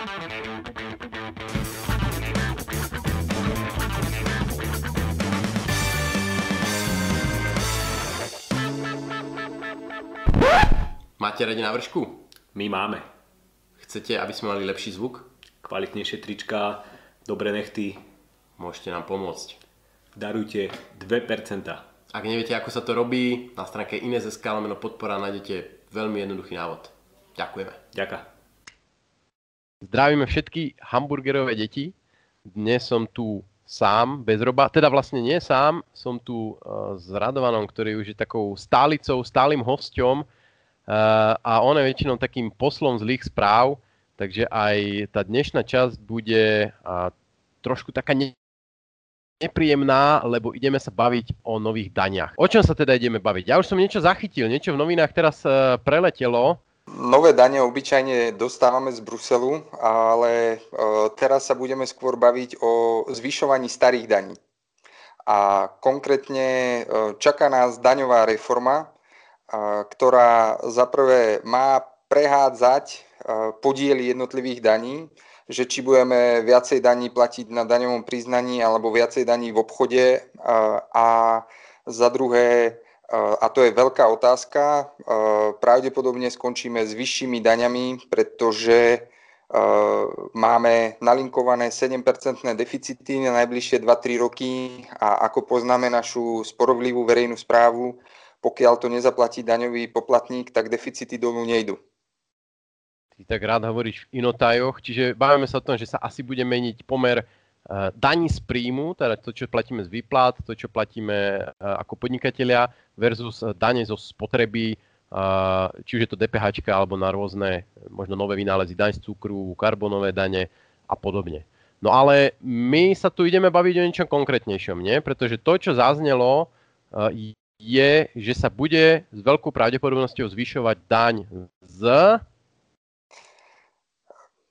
Máte radi návršku? My máme. Chcete, aby sme mali lepší zvuk? Kvalitnejšie trička, dobré nechty. Môžete nám pomôcť. Darujte 2%. Ak neviete, ako sa to robí, na stránke Ines.sk podpora nájdete veľmi jednoduchý návod. Ďakujeme. Ďaká. Zdravíme všetky hamburgerové deti. Dnes som tu sám, bez roba, teda vlastne nie sám, som tu uh, s Radovanom, ktorý už je takou stálicou, stálym hosťom uh, a on je väčšinou takým poslom zlých správ, takže aj tá dnešná časť bude uh, trošku taká ne- nepríjemná, lebo ideme sa baviť o nových daniach. O čom sa teda ideme baviť? Ja už som niečo zachytil, niečo v novinách teraz uh, preletelo, Nové dane obyčajne dostávame z Bruselu, ale e, teraz sa budeme skôr baviť o zvyšovaní starých daní. A konkrétne e, čaká nás daňová reforma, e, ktorá zaprvé má prehádzať podiely jednotlivých daní, že či budeme viacej daní platiť na daňovom priznaní alebo viacej daní v obchode a za druhé a to je veľká otázka. Pravdepodobne skončíme s vyššími daňami, pretože máme nalinkované 7% deficity na najbližšie 2-3 roky a ako poznáme našu sporovlivú verejnú správu, pokiaľ to nezaplatí daňový poplatník, tak deficity dolu nejdu. Ty tak rád hovoríš v inotajoch, čiže bavíme sa o tom, že sa asi bude meniť pomer daní z príjmu, teda to, čo platíme z výplat, to, čo platíme eh, ako podnikatelia versus eh, dane zo spotreby, či už je to DPH alebo na rôzne možno nové vynálezy, daň z cukru, karbonové dane a podobne. No ale my sa tu ideme baviť o niečom konkrétnejšom, nie? Pretože to, čo zaznelo, je, že sa bude s veľkou pravdepodobnosťou zvyšovať daň z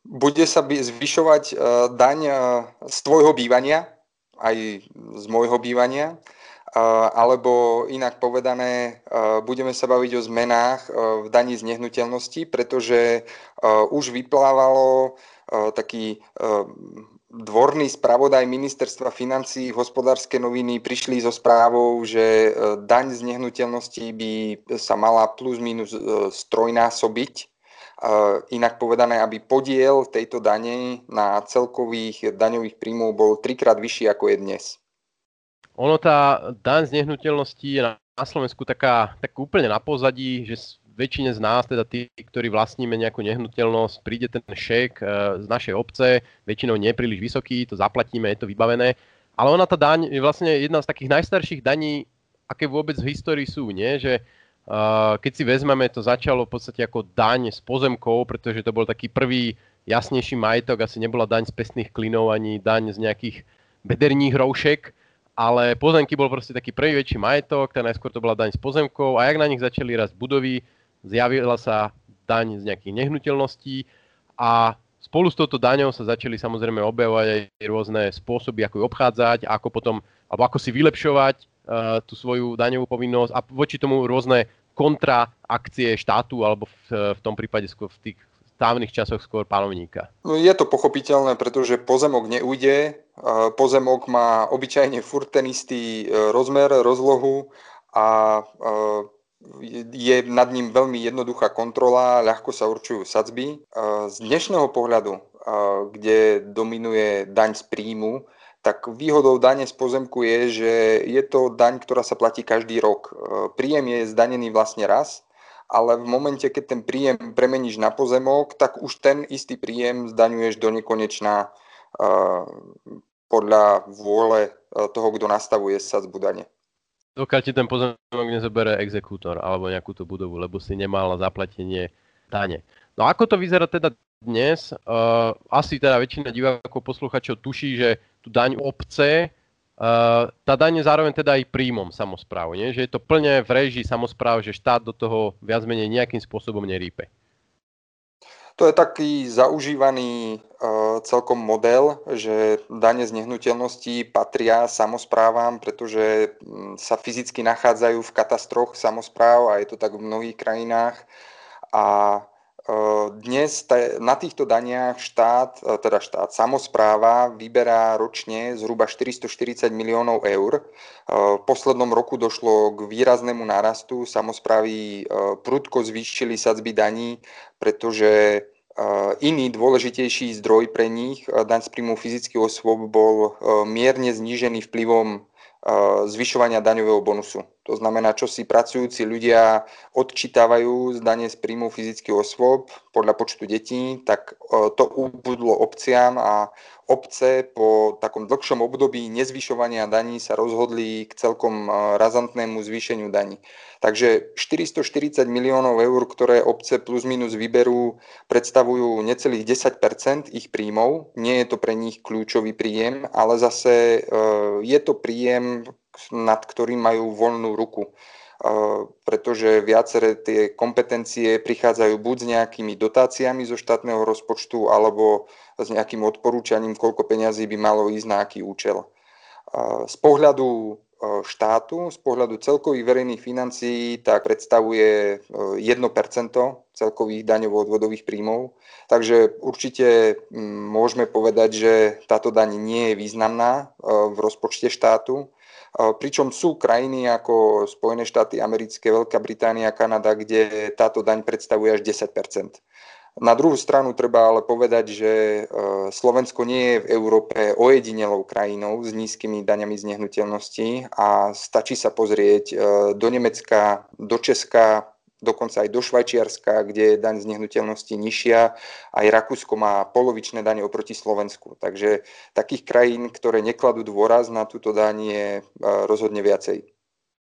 bude sa zvyšovať e, daň e, z tvojho bývania, aj z môjho bývania, e, alebo inak povedané, budeme sa baviť o zmenách v daní z nehnuteľnosti, pretože už vyplávalo taký dvorný spravodaj ministerstva financí, hospodárske noviny prišli so správou, že daň z nehnuteľnosti by sa mala plus minus strojnásobiť Inak povedané, aby podiel tejto dane na celkových daňových príjmov bol trikrát vyšší ako je dnes. Ono tá daň z nehnuteľnosti je na Slovensku taká, tak úplne na pozadí, že väčšine z nás, teda tí, ktorí vlastníme nejakú nehnuteľnosť, príde ten šek e, z našej obce, väčšinou nie príliš vysoký, to zaplatíme, je to vybavené, ale ona tá daň je vlastne jedna z takých najstarších daní, aké vôbec v histórii sú, nie? že keď si vezmeme, to začalo v podstate ako daň z pozemkov, pretože to bol taký prvý jasnejší majetok, asi nebola daň z pestných klinov ani daň z nejakých bederních roušek, ale pozemky bol proste taký prvý väčší majetok, tá najskôr to bola daň z pozemkov a jak na nich začali rast budovy, zjavila sa daň z nejakých nehnuteľností a spolu s touto daňou sa začali samozrejme objavovať aj rôzne spôsoby, ako ju obchádzať, ako potom, alebo ako si vylepšovať uh, tú svoju daňovú povinnosť a voči tomu rôzne kontra akcie štátu alebo v, v tom prípade skôr v tých stávnych časoch skôr panovníka? No je to pochopiteľné, pretože pozemok neujde. Pozemok má obyčajne furt ten istý e, rozmer, rozlohu a e, je nad ním veľmi jednoduchá kontrola, ľahko sa určujú sadzby. Z dnešného pohľadu, kde dominuje daň z príjmu, tak výhodou dane z pozemku je, že je to daň, ktorá sa platí každý rok. E, príjem je zdanený vlastne raz, ale v momente, keď ten príjem premeníš na pozemok, tak už ten istý príjem zdaňuješ do nekonečná e, podľa vôle e, toho, kto nastavuje sadzbu dane. Dokiaľ ti ten pozemok nezobere exekútor alebo nejakú tú budovu, lebo si nemal zaplatenie dane. No ako to vyzerá teda dnes? Uh, asi teda väčšina divákov, posluchačov tuší, že tú daň obce, uh, tá daň je zároveň teda aj príjmom samozpráv, nie? že je to plne v režii samozpráv, že štát do toho viac menej nejakým spôsobom nerípe. To je taký zaužívaný uh, celkom model, že dane z nehnuteľností patria samozprávam, pretože um, sa fyzicky nachádzajú v katastroch samozpráv a je to tak v mnohých krajinách. A dnes na týchto daniach štát, teda štát, samozpráva vyberá ročne zhruba 440 miliónov eur. V poslednom roku došlo k výraznému nárastu. Samozprávy prudko zvýšili sadzby daní, pretože iný dôležitejší zdroj pre nich, daň z príjmu fyzických osôb, bol mierne znížený vplyvom zvyšovania daňového bonusu. To znamená, čo si pracujúci ľudia odčítavajú z dane z príjmu fyzických osôb podľa počtu detí, tak to ubudlo obciam a obce po takom dlhšom období nezvyšovania daní sa rozhodli k celkom razantnému zvýšeniu daní. Takže 440 miliónov eur, ktoré obce plus minus vyberú, predstavujú necelých 10 ich príjmov. Nie je to pre nich kľúčový príjem, ale zase e, je to príjem, nad ktorým majú voľnú ruku e, pretože viaceré tie kompetencie prichádzajú buď s nejakými dotáciami zo štátneho rozpočtu alebo s nejakým odporúčaním, koľko peňazí by malo ísť na aký účel. E, z pohľadu E, štátu z pohľadu celkových verejných financií tak predstavuje 1% e, celkových daňovo-odvodových príjmov. Takže určite môžeme povedať, že táto daň nie je významná v rozpočte štátu. Pričom sú krajiny ako Spojené štáty americké, Veľká Británia, Kanada, kde táto daň predstavuje až 10% na druhú stranu treba ale povedať, že e, Slovensko nie je v Európe ojedinelou krajinou s nízkymi daňami z nehnuteľností a stačí sa pozrieť e, do Nemecka, do Česka, dokonca aj do Švajčiarska, kde je daň z nehnuteľnosti nižšia. Aj Rakúsko má polovičné dane oproti Slovensku. Takže takých krajín, ktoré nekladú dôraz na túto daň je e, rozhodne viacej.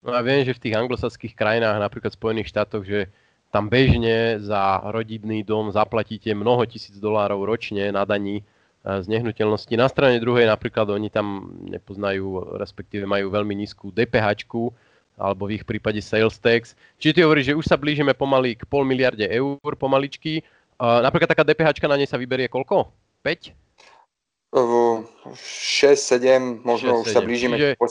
No a viem, že v tých anglosaských krajinách, napríklad v Spojených štátoch, že tam bežne za rodinný dom zaplatíte mnoho tisíc dolárov ročne na daní e, z nehnuteľnosti. Na strane druhej napríklad oni tam nepoznajú, respektíve majú veľmi nízku DPH, alebo v ich prípade sales tax. Čiže ty hovoríš, že už sa blížime pomaly k pol miliarde eur pomaličky. Napríklad taká DPH na nej sa vyberie koľko? 5? 6, 7, možno 6, už sa blížime Čiže... k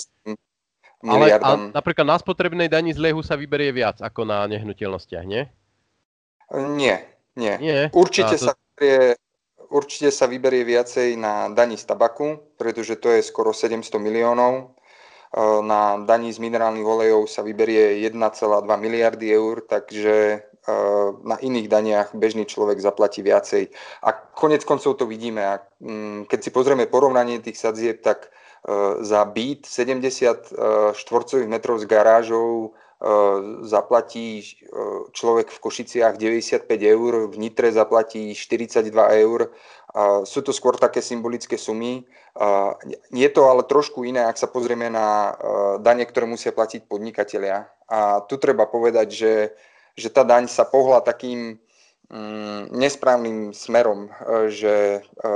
ale a napríklad na spotrebnej dani z lehu sa vyberie viac ako na nehnuteľnostiach, nie? Nie, nie. nie? Určite, to... sa vyberie, určite sa vyberie viacej na dani z tabaku, pretože to je skoro 700 miliónov. E, na daní z minerálnych olejov sa vyberie 1,2 miliardy eur, takže e, na iných daniach bežný človek zaplatí viacej. A konec koncov to vidíme. Mm, keď si pozrieme porovnanie tých sadzieb, tak E, za byt 70 e, štvorcových metrov s garážou zaplatí človek v Košiciach 95 eur, v Nitre zaplatí 42 eur. Sú to skôr také symbolické sumy. Je to ale trošku iné, ak sa pozrieme na dane, ktoré musia platiť podnikatelia. A tu treba povedať, že, že tá daň sa pohla takým nesprávnym smerom, e, že e,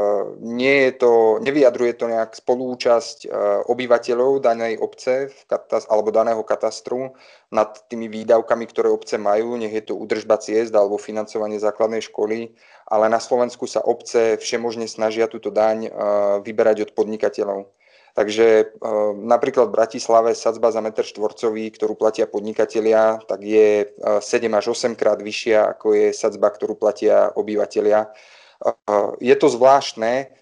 nie je to, nevyjadruje to nejak spolúčasť e, obyvateľov danej obce alebo daného katastru nad tými výdavkami, ktoré obce majú, nech je to údržba ciest alebo financovanie základnej školy, ale na Slovensku sa obce všemožne snažia túto daň vyberať od podnikateľov. Takže e, napríklad v Bratislave sadzba za meter štvorcový, ktorú platia podnikatelia, tak je 7 e, až 8 krát vyššia, ako je sadzba, ktorú platia obyvateľia. E, je to zvláštne,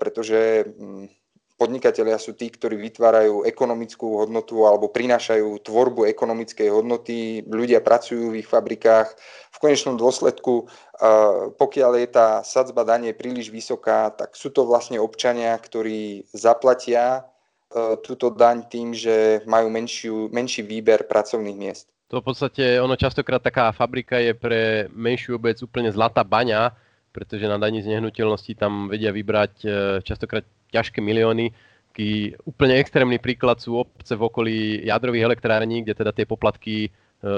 pretože mm, podnikatelia sú tí, ktorí vytvárajú ekonomickú hodnotu alebo prinášajú tvorbu ekonomickej hodnoty. Ľudia pracujú v ich fabrikách. V konečnom dôsledku, pokiaľ je tá sadzba danie príliš vysoká, tak sú to vlastne občania, ktorí zaplatia e, túto daň tým, že majú menšiu, menší výber pracovných miest. To v podstate, ono častokrát taká fabrika je pre menšiu obec úplne zlatá baňa, pretože na daní z nehnuteľnosti tam vedia vybrať e, častokrát ťažké milióny. Taký úplne extrémny príklad sú obce v okolí jadrových elektrární, kde teda tie poplatky e,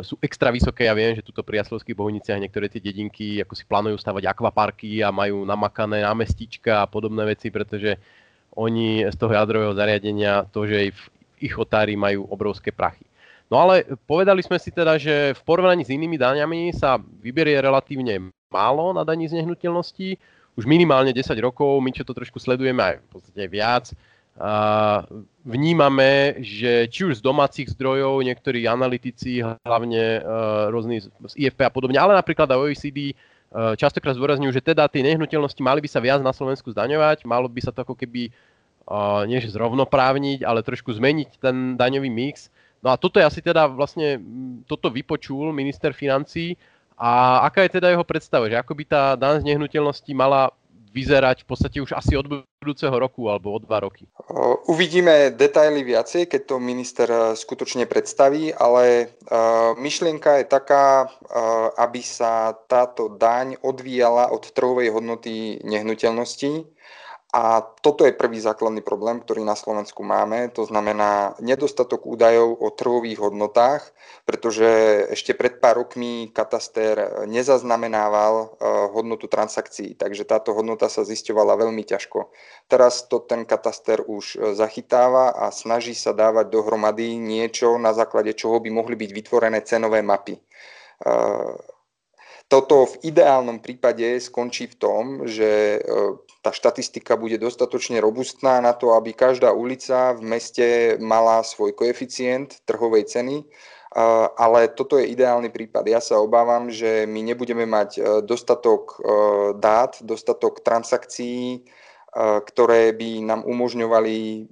sú extra vysoké. Ja viem, že tuto pri Jaslovských bohuniciach niektoré tie dedinky ako si plánujú stavať akvaparky a majú namakané námestička a podobné veci, pretože oni z toho jadrového zariadenia to, že v ich otári majú obrovské prachy. No ale povedali sme si teda, že v porovnaní s inými daňami sa vyberie relatívne málo na daní z nehnuteľností už minimálne 10 rokov, my čo to trošku sledujeme aj v podstate viac, a vnímame, že či už z domácich zdrojov, niektorí analytici, hlavne uh, rôzni z IFP a podobne, ale napríklad aj OECD, častokrát zdôrazňujú, že teda tie nehnuteľnosti mali by sa viac na Slovensku zdaňovať, malo by sa to ako keby nie zrovnoprávniť, ale trošku zmeniť ten daňový mix. No a toto je asi teda vlastne, toto vypočul minister financí a aká je teda jeho predstava, že ako by tá daň z nehnuteľnosti mala vyzerať v podstate už asi od budúceho roku alebo od dva roky? Uvidíme detaily viacej, keď to minister e, skutočne predstaví, ale e, myšlienka je taká, e, aby sa táto daň odvíjala od trhovej hodnoty nehnuteľností a toto je prvý základný problém, ktorý na Slovensku máme, to znamená nedostatok údajov o trhových hodnotách, pretože ešte pred pár rokmi kataster nezaznamenával eh, hodnotu transakcií, takže táto hodnota sa zisťovala veľmi ťažko. Teraz to ten kataster už eh, zachytáva a snaží sa dávať dohromady niečo, na základe čoho by mohli byť vytvorené cenové mapy eh, toto v ideálnom prípade skončí v tom, že e, tá štatistika bude dostatočne robustná na to, aby každá ulica v meste mala svoj koeficient trhovej ceny, e, ale toto je ideálny prípad. Ja sa obávam, že my nebudeme mať e, dostatok dát, dostatok transakcií, ktoré by nám umožňovali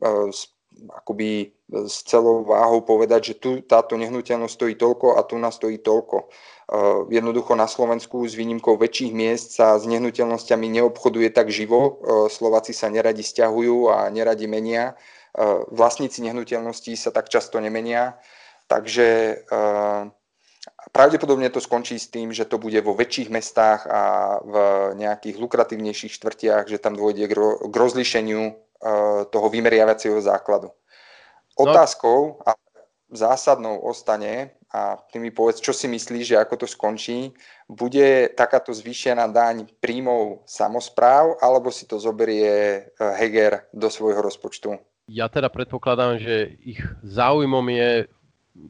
akoby s celou váhou povedať, že tu táto nehnuteľnosť stojí toľko a tu nás stojí toľko. Eh, jednoducho na Slovensku s výnimkou väčších miest sa s nehnuteľnosťami neobchoduje tak živo. Eh, Slováci sa neradi stiahujú a neradi menia. Vlastníci nehnuteľností sa tak často nemenia. Takže pravdepodobne to skončí s tým, že to bude vo väčších mestách a v nejakých lukratívnejších štvrtiach, že tam dôjde k rozlišeniu toho vymeriavacieho základu. No. Otázkou a zásadnou ostane, a ty mi povedz, čo si myslíš, že ako to skončí, bude takáto zvýšená daň príjmov samozpráv, alebo si to zoberie eh, Heger do svojho rozpočtu? Ja teda predpokladám, že ich záujmom je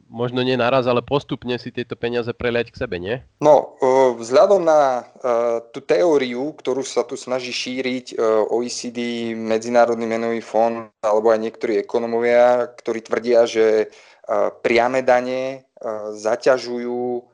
možno nie naraz, ale postupne si tieto peniaze preliať k sebe, nie? No, eh, vzhľadom na uh, tú teóriu, ktorú sa tu snaží šíriť uh, OECD, Medzinárodný menový fond alebo aj niektorí ekonomovia, ktorí tvrdia, že priame dane zaťažujú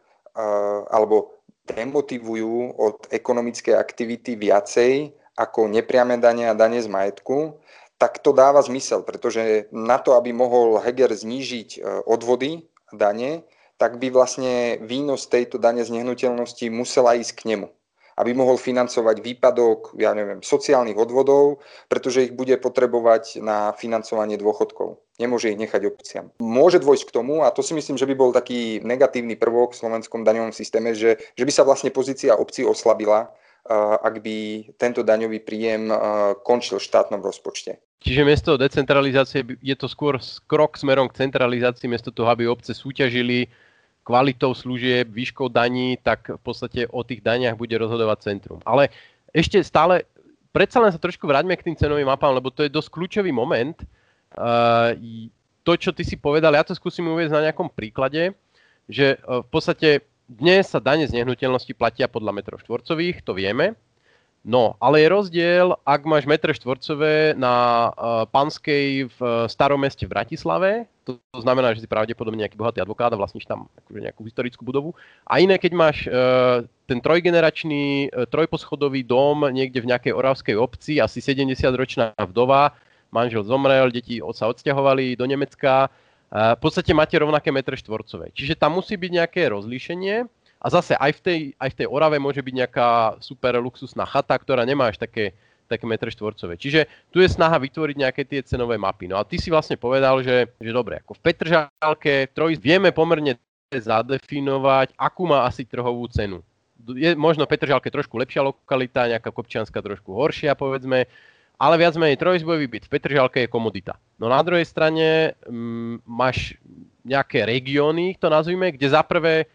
alebo demotivujú od ekonomickej aktivity viacej ako nepriame dane a dane z majetku, tak to dáva zmysel, pretože na to, aby mohol Heger znížiť e, odvody dane, tak by vlastne výnos tejto dane z nehnuteľnosti musela ísť k nemu aby mohol financovať výpadok, ja neviem, sociálnych odvodov, pretože ich bude potrebovať na financovanie dôchodkov. Nemôže ich nechať obciam. Môže dôjsť k tomu, a to si myslím, že by bol taký negatívny prvok v slovenskom daňovom systéme, že, že by sa vlastne pozícia obcí oslabila, ak by tento daňový príjem končil v štátnom rozpočte. Čiže miesto decentralizácie je to skôr krok smerom k centralizácii, miesto toho, aby obce súťažili kvalitou služieb, výškou daní, tak v podstate o tých daniach bude rozhodovať centrum. Ale ešte stále, predsa len sa trošku vráťme k tým cenovým mapám, lebo to je dosť kľúčový moment. Uh, to, čo ty si povedal, ja to skúsim uvieť na nejakom príklade, že v podstate dnes sa dane z nehnuteľnosti platia podľa metrov štvorcových, to vieme. No, ale je rozdiel, ak máš metre štvorcové na uh, Panskej v uh, starom meste v Bratislave, to, to znamená, že si pravdepodobne nejaký bohatý advokát a vlastníš tam akože nejakú historickú budovu. A iné, keď máš uh, ten trojgeneračný, uh, trojposchodový dom niekde v nejakej oravskej obci, asi 70-ročná vdova, manžel zomrel, deti sa odsťahovali do Nemecka, v podstate máte rovnaké metre štvorcové. Čiže tam musí byť nejaké rozlíšenie, a zase aj v tej, aj v tej Orave môže byť nejaká super luxusná chata, ktorá nemá až také, také metre štvorcové. Čiže tu je snaha vytvoriť nejaké tie cenové mapy. No a ty si vlastne povedal, že, že dobre, ako v Petržalke troj vieme pomerne zadefinovať, akú má asi trhovú cenu. Je možno Petržalke trošku lepšia lokalita, nejaká Kopčianska trošku horšia, povedzme, ale viac menej trojizbojový byt v Petržalke je komodita. No na druhej strane m, mm, máš nejaké regióny, to nazvime, kde za prvé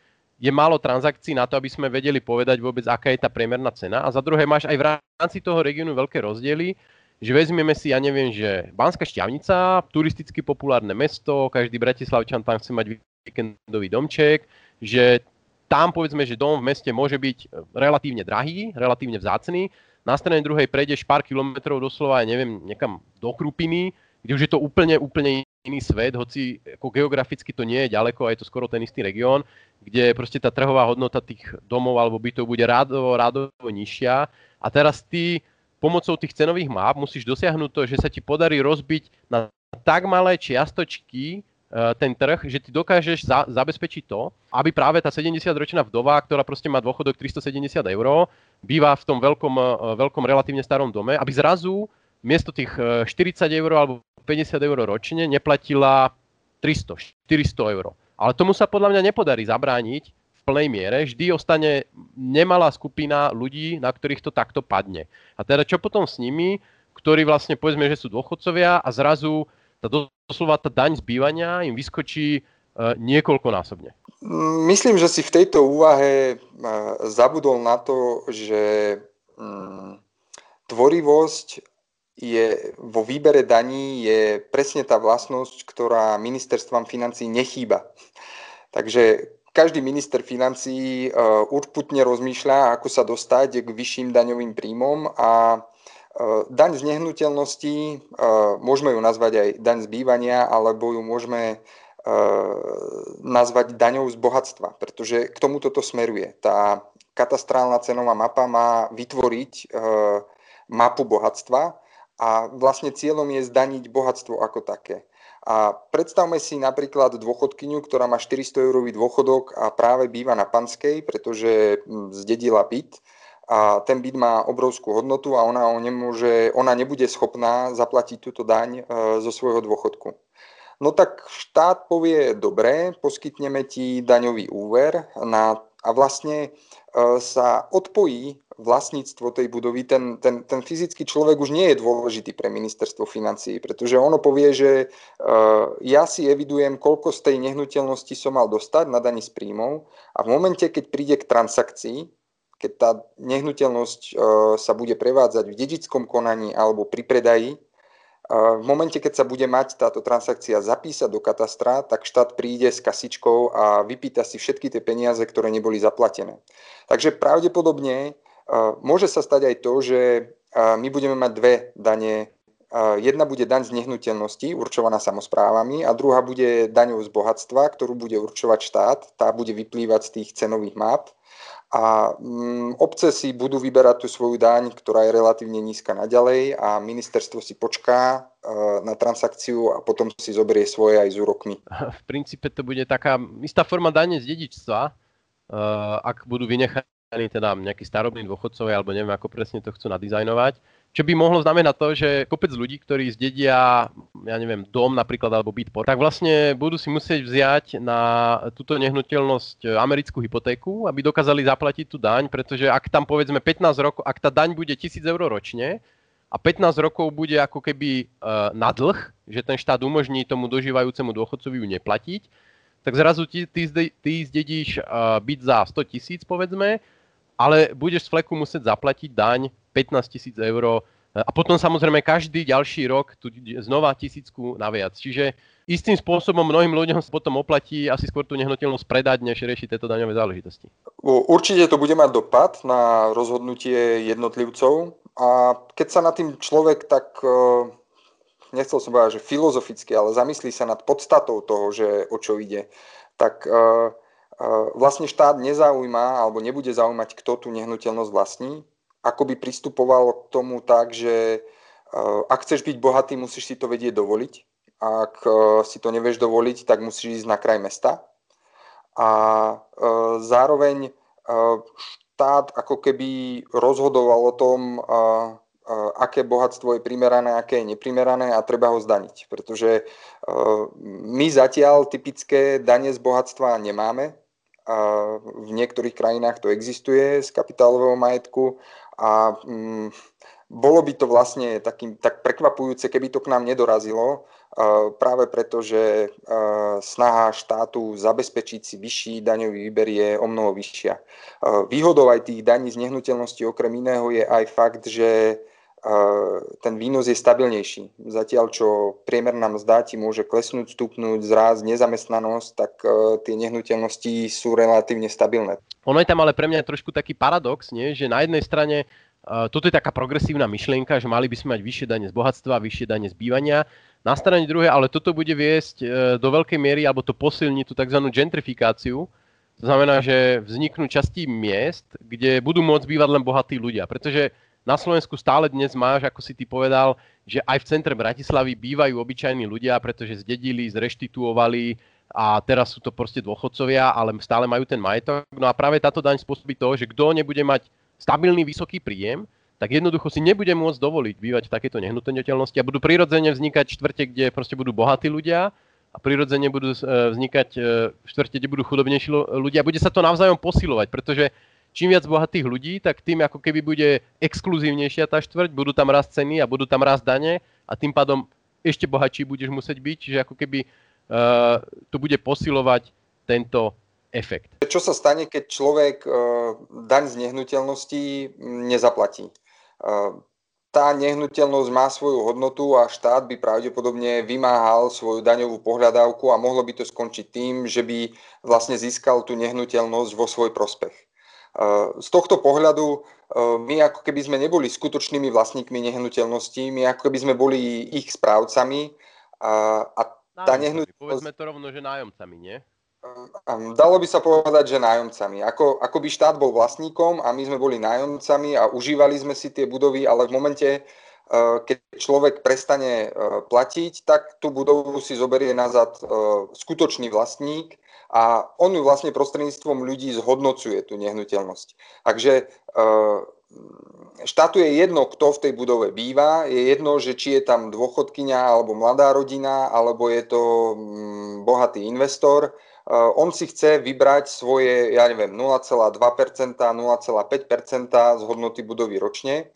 je málo transakcií na to, aby sme vedeli povedať vôbec, aká je tá priemerná cena. A za druhé máš aj v rámci toho regiónu veľké rozdiely, že vezmeme si, ja neviem, že Banská šťavnica, turisticky populárne mesto, každý bratislavčan tam chce mať víkendový domček, že tam povedzme, že dom v meste môže byť relatívne drahý, relatívne vzácný, na strane druhej prejdeš pár kilometrov doslova, ja neviem, niekam do Krupiny, kde už je to úplne, úplne iný svet, hoci ako geograficky to nie je ďaleko a je to skoro ten istý región, kde proste tá trhová hodnota tých domov alebo bytov bude rádovo, rádovo nižšia. A teraz ty pomocou tých cenových map musíš dosiahnuť to, že sa ti podarí rozbiť na tak malé čiastočky ten trh, že ty dokážeš za, zabezpečiť to, aby práve tá 70-ročná vdova, ktorá proste má dôchodok 370 eur, býva v tom veľkom, eh, veľkom relatívne starom dome, aby zrazu miesto tých 40 eh, eur alebo 50 eur ročne neplatila 300, 400 eur. Ale tomu sa podľa mňa nepodarí zabrániť v plnej miere. Vždy ostane nemalá skupina ľudí, na ktorých to takto padne. A teda čo potom s nimi, ktorí vlastne povedzme, že sú dôchodcovia a zrazu tá doslova tá daň z bývania im vyskočí uh, niekoľkonásobne. Myslím, že si v tejto úvahe uh, zabudol na to, že um, tvorivosť je, vo výbere daní je presne tá vlastnosť, ktorá ministerstvám financí nechýba. Takže každý minister financí uh, urputne rozmýšľa, ako sa dostať k vyšším daňovým príjmom a daň z nehnuteľností, eh, môžeme ju nazvať aj daň z bývania, alebo ju môžeme eh, nazvať daňou z bohatstva, pretože k tomuto to smeruje. Tá katastrálna cenová mapa má vytvoriť mapu bohatstva a vlastne cieľom je zdaniť bohatstvo ako také. A predstavme si napríklad dôchodkyňu, ktorá má 400 eurový dôchodok a práve býva na Panskej, pretože hm, zdedila byt a ten byt má obrovskú hodnotu a ona, nemôže, ona nebude schopná zaplatiť túto daň e, zo svojho dôchodku. No tak štát povie, dobre, poskytneme ti daňový úver na, a vlastne e, sa odpojí vlastníctvo tej budovy. Ten, ten, ten fyzický človek už nie je dôležitý pre ministerstvo financií, pretože ono povie, že e, ja si evidujem, koľko z tej nehnuteľnosti som mal dostať na daní z príjmov a v momente, keď príde k transakcii, keď tá nehnuteľnosť e, sa bude prevádzať v dedickom konaní alebo pri predaji, e, v momente, keď sa bude mať táto transakcia zapísať do katastra, tak štát príde s kasičkou a vypýta si všetky tie peniaze, ktoré neboli zaplatené. Takže pravdepodobne e, môže sa stať aj to, že my budeme mať dve dane. Jedna bude daň z nehnuteľnosti, určovaná samozprávami, a druhá bude daňou z bohatstva, ktorú bude určovať štát. Tá bude vyplývať z tých cenových map a mm, obce si budú vyberať tú svoju daň, ktorá je relatívne nízka naďalej a ministerstvo si počká e, na transakciu a potom si zoberie svoje aj s úrokmi. V princípe to bude taká istá forma dane z dedičstva, e, ak budú vynechaní teda nejakí starobní dôchodcovia, alebo neviem, ako presne to chcú nadizajnovať čo by mohlo znamenať to, že kopec ľudí, ktorí zdedia, ja neviem, dom napríklad alebo byt, tak vlastne budú si musieť vziať na túto nehnuteľnosť americkú hypotéku, aby dokázali zaplatiť tú daň, pretože ak tam povedzme 15 rokov, ak tá daň bude 1000 eur ročne a 15 rokov bude ako keby uh, na dlh, že ten štát umožní tomu dožívajúcemu dôchodcovi ju neplatiť, tak zrazu ty, ty, ty zdedíš uh, byt za 100 tisíc povedzme, ale budeš z fleku musieť zaplatiť daň 15 tisíc eur a potom samozrejme každý ďalší rok tu znova tisícku naviac. Čiže istým spôsobom mnohým ľuďom sa potom oplatí asi skôr tú nehnuteľnosť predať, než riešiť tieto daňové záležitosti. Určite to bude mať dopad na rozhodnutie jednotlivcov a keď sa nad tým človek tak, e, nechcel som povedať, že filozoficky, ale zamyslí sa nad podstatou toho, že o čo ide, tak e, e, vlastne štát nezaujíma alebo nebude zaujímať, kto tú nehnuteľnosť vlastní, ako by pristupoval k tomu tak, že eh, ak chceš byť bohatý, musíš si to vedieť dovoliť. Ak eh, si to nevieš dovoliť, tak musíš ísť na kraj mesta. A eh, zároveň štát ako keby rozhodoval o tom, aké bohatstvo je primerané, aké je neprimerané a treba ho zdaniť. Pretože my zatiaľ typické dane z bohatstva nemáme. V niektorých krajinách to existuje z kapitálového majetku a mm, bolo by to vlastne takým, tak prekvapujúce, keby to k nám nedorazilo, práve preto, že snaha štátu zabezpečiť si vyšší daňový výber je o mnoho vyššia. Výhodou aj tých daní z nehnuteľnosti okrem iného je aj fakt, že ten výnos je stabilnejší. Zatiaľ, čo priemerná mzda ti môže klesnúť, stupnúť, zrásť, nezamestnanosť, tak tie nehnuteľnosti sú relatívne stabilné. Ono je tam ale pre mňa trošku taký paradox, nie? že na jednej strane uh, toto je taká progresívna myšlienka, že mali by sme mať vyššie dane z bohatstva, vyššie dane z bývania. Na strane druhej, ale toto bude viesť e, do veľkej miery, alebo to posilní tú tzv. gentrifikáciu. To znamená, že vzniknú časti miest, kde budú môcť bývať len bohatí ľudia. Pretože na Slovensku stále dnes máš, ako si ty povedal, že aj v centre Bratislavy bývajú obyčajní ľudia, pretože zdedili, zreštituovali a teraz sú to proste dôchodcovia, ale stále majú ten majetok. No a práve táto daň spôsobí to, že kto nebude mať stabilný vysoký príjem, tak jednoducho si nebude môcť dovoliť bývať v takejto nehnuteľnosti a budú prirodzene vznikať štvrte, kde proste budú bohatí ľudia a prirodzene budú e, vznikať e, štvrte, kde budú chudobnejší ľudia. Bude sa to navzájom posilovať, pretože čím viac bohatých ľudí, tak tým ako keby bude exkluzívnejšia tá štvrť, budú tam rast ceny a budú tam rast dane a tým pádom ešte bohatší budeš musieť byť, čiže ako keby uh, to bude posilovať tento efekt. Čo sa stane, keď človek uh, daň z nehnuteľnosti nezaplatí? tá nehnuteľnosť má svoju hodnotu a štát by pravdepodobne vymáhal svoju daňovú pohľadávku a mohlo by to skončiť tým, že by vlastne získal tú nehnuteľnosť vo svoj prospech. Z tohto pohľadu my ako keby sme neboli skutočnými vlastníkmi nehnuteľností, my ako keby sme boli ich správcami a, a tá nehnuteľnosť... Povedzme to rovno, že nájomcami, nie? Dalo by sa povedať, že nájomcami. Ako, ako by štát bol vlastníkom a my sme boli nájomcami a užívali sme si tie budovy, ale v momente, e, keď človek prestane e, platiť, tak tú budovu si zoberie nazad e, skutočný vlastník a on ju vlastne prostredníctvom ľudí zhodnocuje tú nehnuteľnosť. Takže štátu je jedno, kto v tej budove býva, je jedno, že či je tam dôchodkynia alebo mladá rodina, alebo je to mm, bohatý investor, Eh, on si chce vybrať svoje, ja neviem, 0,2%, 0,5% z hodnoty budovy ročne.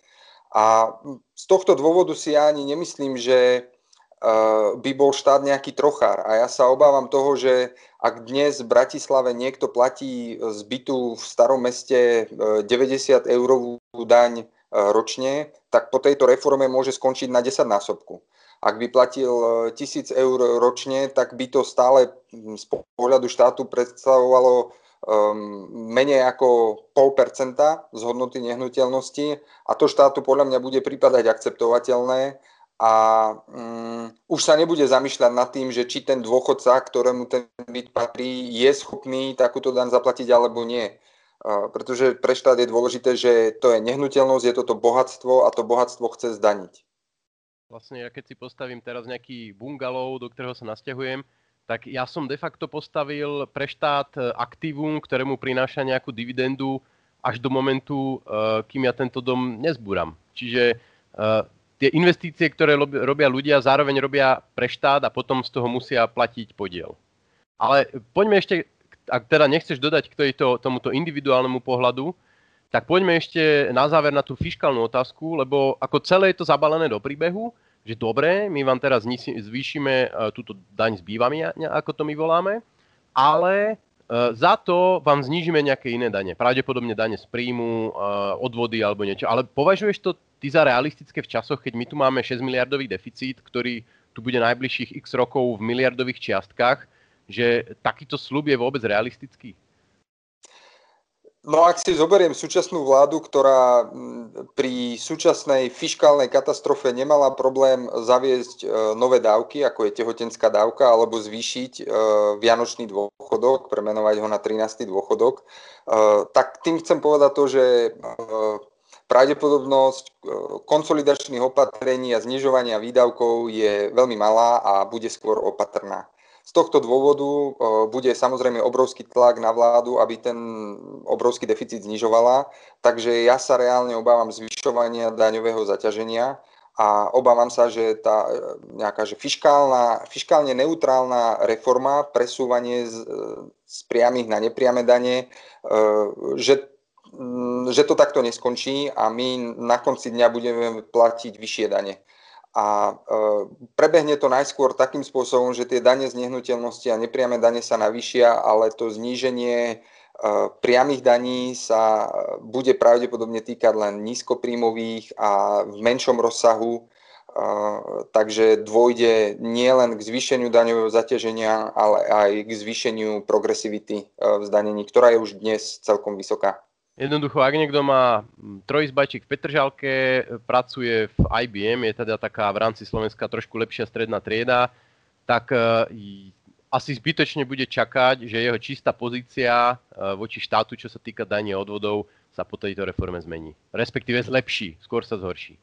A z tohto dôvodu si ja ani nemyslím, že eh, by bol štát nejaký trochár. A ja sa obávam toho, že ak dnes v Bratislave niekto platí z bytu v starom meste 90 eh, eurovú daň ročne, tak po tejto reforme môže skončiť na 10 násobku. Ak by platil 1000 e, eur ročne, tak by to stále z pohľadu štátu predstavovalo um, menej ako pol percenta z hodnoty nehnuteľnosti a to štátu podľa mňa bude pripadať akceptovateľné a um, už sa nebude zamýšľať nad tým, že či ten dôchodca, ktorému ten byt patrí, je schopný takúto daň zaplatiť alebo nie. Uh, pretože pre štát je dôležité, že to je nehnuteľnosť, je toto bohatstvo a to bohatstvo chce zdaniť. Vlastne ja keď si postavím teraz nejaký bungalov, do ktorého sa nasťahujem, tak ja som de facto postavil pre štát e, aktívum, ktorému prináša nejakú dividendu až do momentu, e, kým ja tento dom nezbúram. Čiže e, tie investície, ktoré robia ľudia, zároveň robia pre štát a potom z toho musia platiť podiel. Ale poďme ešte, ak teda nechceš dodať k tejto, tomuto individuálnemu pohľadu, tak poďme ešte na záver na tú fiskálnu otázku, lebo ako celé je to zabalené do príbehu, že dobre, my vám teraz zvýšime e, túto daň s bývami, ako to my voláme, ale e, za to vám znížime nejaké iné dane. Pravdepodobne dane z príjmu, e, odvody alebo niečo. Ale považuješ to ty za realistické v časoch, keď my tu máme 6 miliardový deficit, ktorý tu bude najbližších x rokov v miliardových čiastkách, že takýto slub je vôbec realistický? No ak si zoberiem súčasnú vládu, ktorá pri súčasnej fiškálnej katastrofe nemala problém zaviesť e, nové dávky, ako je tehotenská dávka, alebo zvýšiť e, vianočný dôchodok, premenovať ho na 13. dôchodok, e, tak tým chcem povedať to, že pravdepodobnosť konsolidačných opatrení a znižovania výdavkov je veľmi malá a bude skôr opatrná. Z tohto dôvodu e, bude samozrejme obrovský tlak na vládu, aby ten obrovský deficit znižovala. Takže ja sa reálne obávam zvyšovania daňového zaťaženia a obávam sa, že tá e, nejaká že fiskálna, fiskálne neutrálna reforma, presúvanie z, z priamých na nepriame dane, e, že že to takto neskončí a my na konci dňa budeme platiť vyššie dane a e, prebehne to najskôr takým spôsobom, že tie dane z nehnuteľnosti a nepriame dane sa navýšia, ale to zníženie e, priamých daní sa bude pravdepodobne týkať len nízkopríjmových a v menšom rozsahu, e, takže dôjde nielen k zvýšeniu daňového zaťaženia, ale aj k zvýšeniu progresivity v zdanení, ktorá je už dnes celkom vysoká. Jednoducho, ak niekto má trojizbajčík v Petržalke, pracuje v IBM, je teda taká v rámci Slovenska trošku lepšia stredná trieda, tak asi zbytočne bude čakať, že jeho čistá pozícia voči štátu, čo sa týka danie odvodov, sa po tejto reforme zmení. Respektíve zlepší, skôr sa zhorší.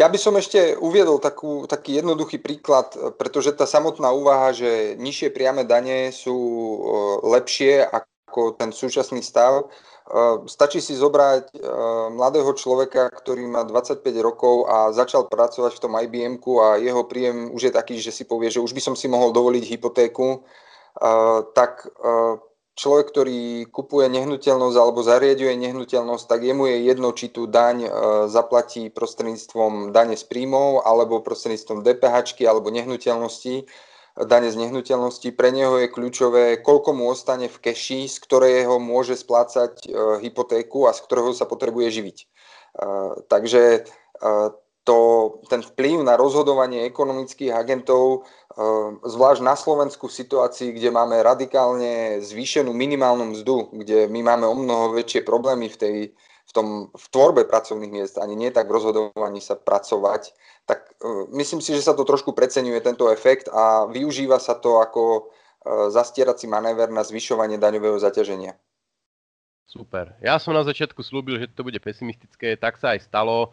Ja by som ešte uviedol takú, taký jednoduchý príklad, pretože tá samotná úvaha, že nižšie priame dane sú lepšie ako ten súčasný stav, stačí si zobrať mladého človeka, ktorý má 25 rokov a začal pracovať v tom ibm a jeho príjem už je taký, že si povie, že už by som si mohol dovoliť hypotéku, tak človek, ktorý kupuje nehnuteľnosť alebo zariaduje nehnuteľnosť, tak jemu je jedno, či tú daň zaplatí prostredníctvom dane z príjmov alebo prostredníctvom DPH alebo nehnuteľnosti, dane z nehnuteľnosti. Pre neho je kľúčové, koľko mu ostane v keši, z ktorého môže splácať e, hypotéku a z ktorého sa potrebuje živiť. E, takže to, ten vplyv na rozhodovanie ekonomických agentov, zvlášť na Slovensku v situácii, kde máme radikálne zvýšenú minimálnu mzdu, kde my máme o mnoho väčšie problémy v, tej, v, tom, v tvorbe pracovných miest, ani nie tak v rozhodovaní sa pracovať, tak eh, myslím si, že sa to trošku preceňuje tento efekt a využíva sa to ako eh, zastierací manéver na zvyšovanie daňového zaťaženia. Super. Ja som na začiatku slúbil, že to bude pesimistické, tak sa aj stalo.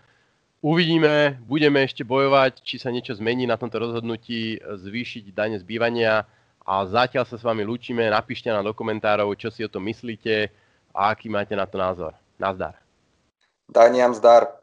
Uvidíme, budeme ešte bojovať, či sa niečo zmení na tomto rozhodnutí zvýšiť dane z bývania a zatiaľ sa s vami lúčime, napíšte nám do komentárov, čo si o tom myslíte a aký máte na to názor. Nazdar. Daniam zdar.